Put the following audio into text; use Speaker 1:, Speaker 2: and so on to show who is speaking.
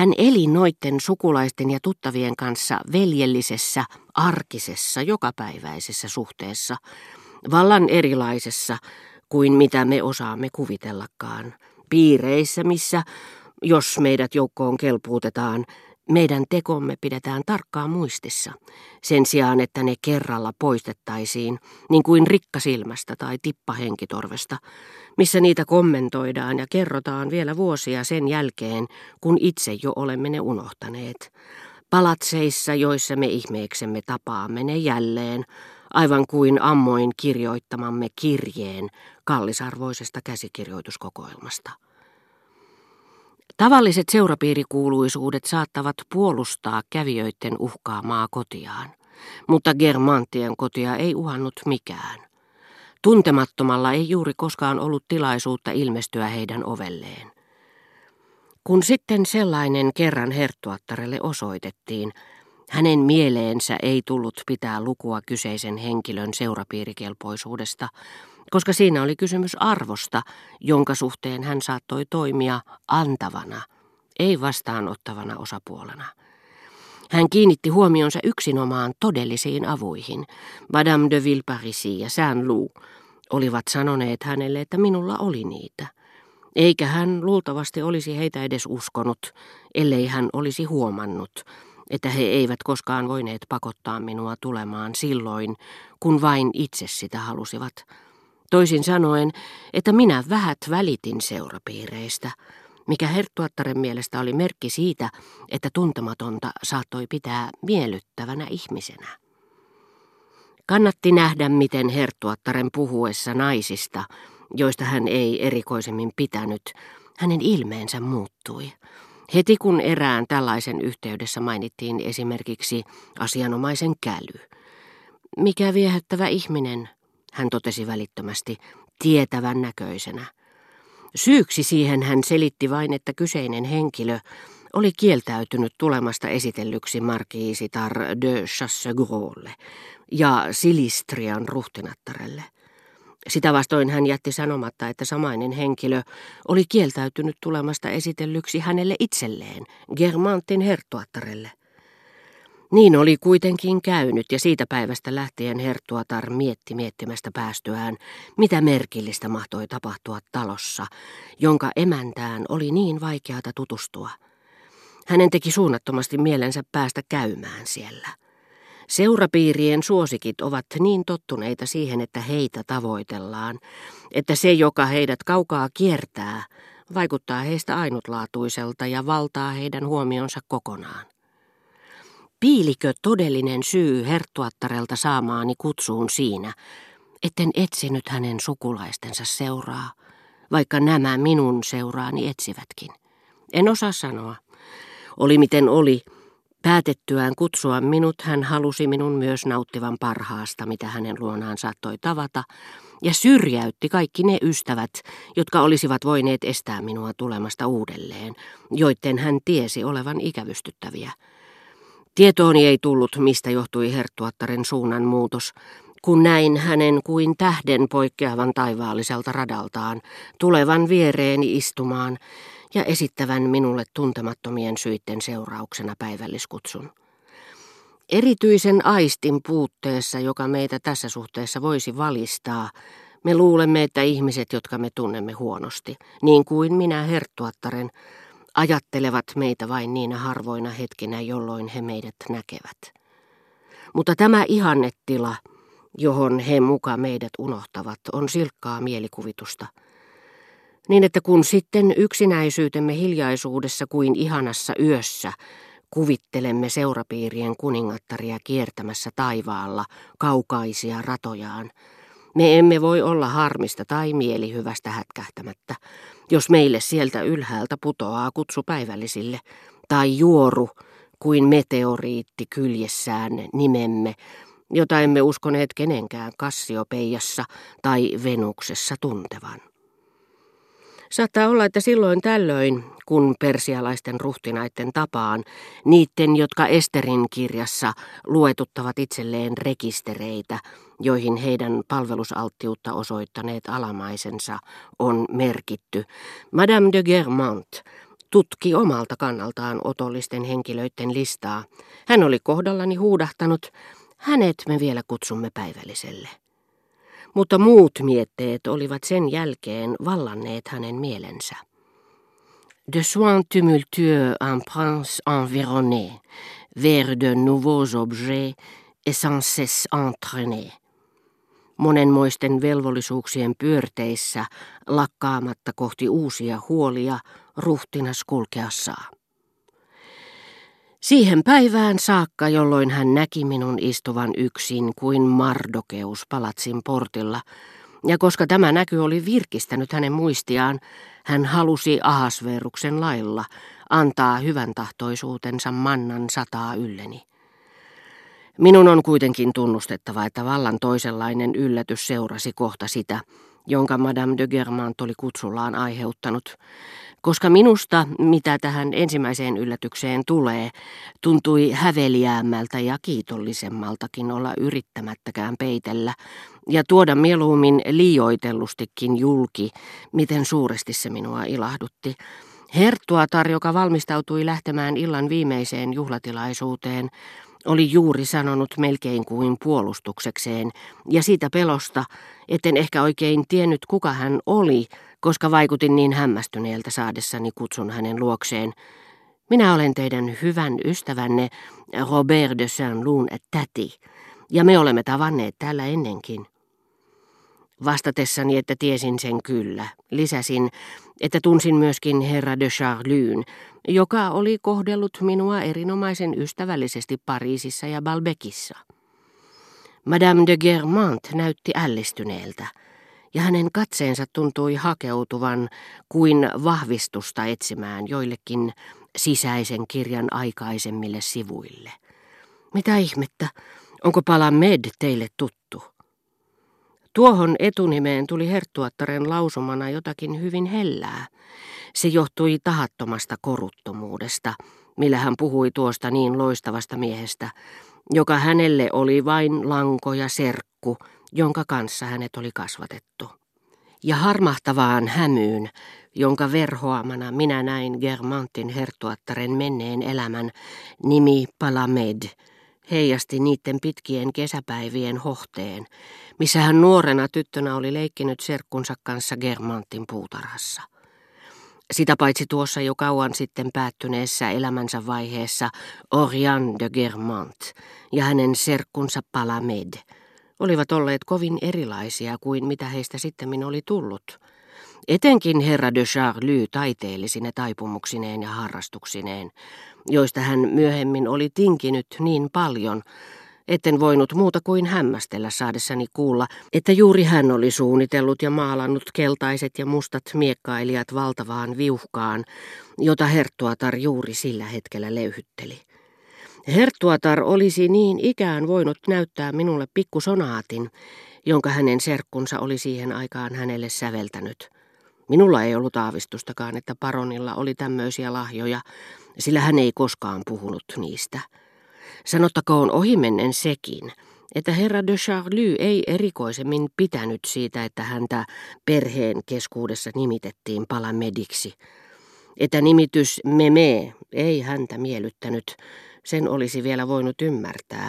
Speaker 1: Hän eli noitten sukulaisten ja tuttavien kanssa veljellisessä, arkisessa, jokapäiväisessä suhteessa, vallan erilaisessa kuin mitä me osaamme kuvitellakaan, piireissä, missä, jos meidät joukkoon kelpuutetaan, meidän tekomme pidetään tarkkaan muistissa, sen sijaan että ne kerralla poistettaisiin, niin kuin rikkasilmästä tai tippahenkitorvesta, missä niitä kommentoidaan ja kerrotaan vielä vuosia sen jälkeen, kun itse jo olemme ne unohtaneet. Palatseissa, joissa me ihmeeksemme tapaamme ne jälleen, aivan kuin ammoin kirjoittamamme kirjeen kallisarvoisesta käsikirjoituskokoelmasta. Tavalliset seurapiirikuuluisuudet saattavat puolustaa kävijöiden uhkaamaa kotiaan, mutta Germantien kotia ei uhannut mikään. Tuntemattomalla ei juuri koskaan ollut tilaisuutta ilmestyä heidän ovelleen. Kun sitten sellainen kerran herttuattarelle osoitettiin, hänen mieleensä ei tullut pitää lukua kyseisen henkilön seurapiirikelpoisuudesta, koska siinä oli kysymys arvosta, jonka suhteen hän saattoi toimia antavana, ei vastaanottavana osapuolena. Hän kiinnitti huomionsa yksinomaan todellisiin avuihin. Madame de Villeparisi ja Saint-Loup olivat sanoneet hänelle, että minulla oli niitä. Eikä hän luultavasti olisi heitä edes uskonut, ellei hän olisi huomannut, että he eivät koskaan voineet pakottaa minua tulemaan silloin, kun vain itse sitä halusivat. Toisin sanoen, että minä vähät välitin seurapiireistä, mikä herttuattaren mielestä oli merkki siitä, että tuntematonta saattoi pitää miellyttävänä ihmisenä. Kannatti nähdä, miten herttuattaren puhuessa naisista, joista hän ei erikoisemmin pitänyt, hänen ilmeensä muuttui. Heti kun erään tällaisen yhteydessä mainittiin esimerkiksi asianomaisen käly. Mikä viehättävä ihminen, hän totesi välittömästi, tietävän näköisenä. Syyksi siihen hän selitti vain, että kyseinen henkilö oli kieltäytynyt tulemasta esitellyksi markiisitar de Chassegrolle ja Silistrian ruhtinattarelle. Sitä vastoin hän jätti sanomatta, että samainen henkilö oli kieltäytynyt tulemasta esitellyksi hänelle itselleen, Germantin herttuattarelle. Niin oli kuitenkin käynyt ja siitä päivästä lähtien herttuatar mietti miettimästä päästyään, mitä merkillistä mahtoi tapahtua talossa, jonka emäntään oli niin vaikeata tutustua. Hänen teki suunnattomasti mielensä päästä käymään siellä. Seurapiirien suosikit ovat niin tottuneita siihen, että heitä tavoitellaan, että se, joka heidät kaukaa kiertää, vaikuttaa heistä ainutlaatuiselta ja valtaa heidän huomionsa kokonaan. Piilikö todellinen syy herttuattarelta saamaani kutsuun siinä, etten etsinyt hänen sukulaistensa seuraa, vaikka nämä minun seuraani etsivätkin? En osaa sanoa. Oli miten oli, Päätettyään kutsua minut hän halusi minun myös nauttivan parhaasta, mitä hänen luonaan saattoi tavata, ja syrjäytti kaikki ne ystävät, jotka olisivat voineet estää minua tulemasta uudelleen, joiden hän tiesi olevan ikävystyttäviä. Tietooni ei tullut, mistä johtui herttuattaren suunnan muutos, kun näin hänen kuin tähden poikkeavan taivaalliselta radaltaan, tulevan viereeni istumaan ja esittävän minulle tuntemattomien syitten seurauksena päivälliskutsun. Erityisen aistin puutteessa, joka meitä tässä suhteessa voisi valistaa, me luulemme, että ihmiset, jotka me tunnemme huonosti, niin kuin minä herttuattaren, ajattelevat meitä vain niinä harvoina hetkinä, jolloin he meidät näkevät. Mutta tämä ihannetila, johon he muka meidät unohtavat, on silkkaa mielikuvitusta – niin että kun sitten yksinäisyytemme hiljaisuudessa kuin ihanassa yössä kuvittelemme seurapiirien kuningattaria kiertämässä taivaalla kaukaisia ratojaan, me emme voi olla harmista tai mielihyvästä hätkähtämättä, jos meille sieltä ylhäältä putoaa kutsu päivällisille, tai juoru kuin meteoriitti kyljessään nimemme, jota emme uskoneet kenenkään Kassiopeijassa tai Venuksessa tuntevan. Saattaa olla, että silloin tällöin, kun persialaisten ruhtinaiden tapaan, niiden, jotka Esterin kirjassa luetuttavat itselleen rekistereitä, joihin heidän palvelusalttiutta osoittaneet alamaisensa on merkitty, Madame de Germant tutki omalta kannaltaan otollisten henkilöiden listaa. Hän oli kohdallani huudahtanut, hänet me vielä kutsumme päivälliselle. Mutta muut mietteet olivat sen jälkeen vallanneet hänen mielensä. De soins tumultueux un prince environné, vers de nouveaux objets et sans cesse entraîné monenmoisten velvollisuuksien pyörteissä lakkaamatta kohti uusia huolia ruhtinas kulkea saa. Siihen päivään saakka, jolloin hän näki minun istuvan yksin kuin Mardokeus palatsin portilla, ja koska tämä näky oli virkistänyt hänen muistiaan, hän halusi Ahasveruksen lailla antaa hyvän tahtoisuutensa mannan sataa ylleni. Minun on kuitenkin tunnustettava, että vallan toisenlainen yllätys seurasi kohta sitä, jonka Madame de Germant oli kutsullaan aiheuttanut, koska minusta, mitä tähän ensimmäiseen yllätykseen tulee, tuntui häveliäämmältä ja kiitollisemmaltakin olla yrittämättäkään peitellä ja tuoda mieluummin liioitellustikin julki, miten suuresti se minua ilahdutti. Herttuatar, joka valmistautui lähtemään illan viimeiseen juhlatilaisuuteen, oli juuri sanonut melkein kuin puolustuksekseen, ja siitä pelosta, etten ehkä oikein tiennyt kuka hän oli, koska vaikutin niin hämmästyneeltä saadessani kutsun hänen luokseen. Minä olen teidän hyvän ystävänne Robert de Saint-Loun täti, ja me olemme tavanneet täällä ennenkin. Vastatessani, että tiesin sen kyllä, lisäsin, että tunsin myöskin herra de Charlyn, joka oli kohdellut minua erinomaisen ystävällisesti Pariisissa ja Balbekissa. Madame de Germant näytti ällistyneeltä, ja hänen katseensa tuntui hakeutuvan kuin vahvistusta etsimään joillekin sisäisen kirjan aikaisemmille sivuille. Mitä ihmettä, onko pala Med teille tuttu? Tuohon etunimeen tuli herttuattaren lausumana jotakin hyvin hellää. Se johtui tahattomasta koruttomuudesta, millä hän puhui tuosta niin loistavasta miehestä, joka hänelle oli vain lanko ja serkku, jonka kanssa hänet oli kasvatettu. Ja harmahtavaan hämyyn, jonka verhoamana minä näin Germantin herttuattaren menneen elämän, nimi Palamed – heijasti niiden pitkien kesäpäivien hohteen, missä hän nuorena tyttönä oli leikkinyt serkkunsa kanssa Germantin puutarhassa. Sitä paitsi tuossa jo kauan sitten päättyneessä elämänsä vaiheessa Orian de Germant ja hänen serkkunsa Palamed olivat olleet kovin erilaisia kuin mitä heistä sitten oli tullut – Etenkin herra de Charlie taiteellisine taipumuksineen ja harrastuksineen, joista hän myöhemmin oli tinkinyt niin paljon, etten voinut muuta kuin hämmästellä saadessani kuulla, että juuri hän oli suunnitellut ja maalannut keltaiset ja mustat miekkailijat valtavaan viuhkaan, jota Herttuatar juuri sillä hetkellä leyhytteli. Herttuatar olisi niin ikään voinut näyttää minulle pikkusonaatin, jonka hänen serkkunsa oli siihen aikaan hänelle säveltänyt – Minulla ei ollut aavistustakaan, että paronilla oli tämmöisiä lahjoja, sillä hän ei koskaan puhunut niistä. Sanottakoon ohimennen sekin, että herra de Charlie ei erikoisemmin pitänyt siitä, että häntä perheen keskuudessa nimitettiin palamediksi. Että nimitys meme ei häntä miellyttänyt, sen olisi vielä voinut ymmärtää,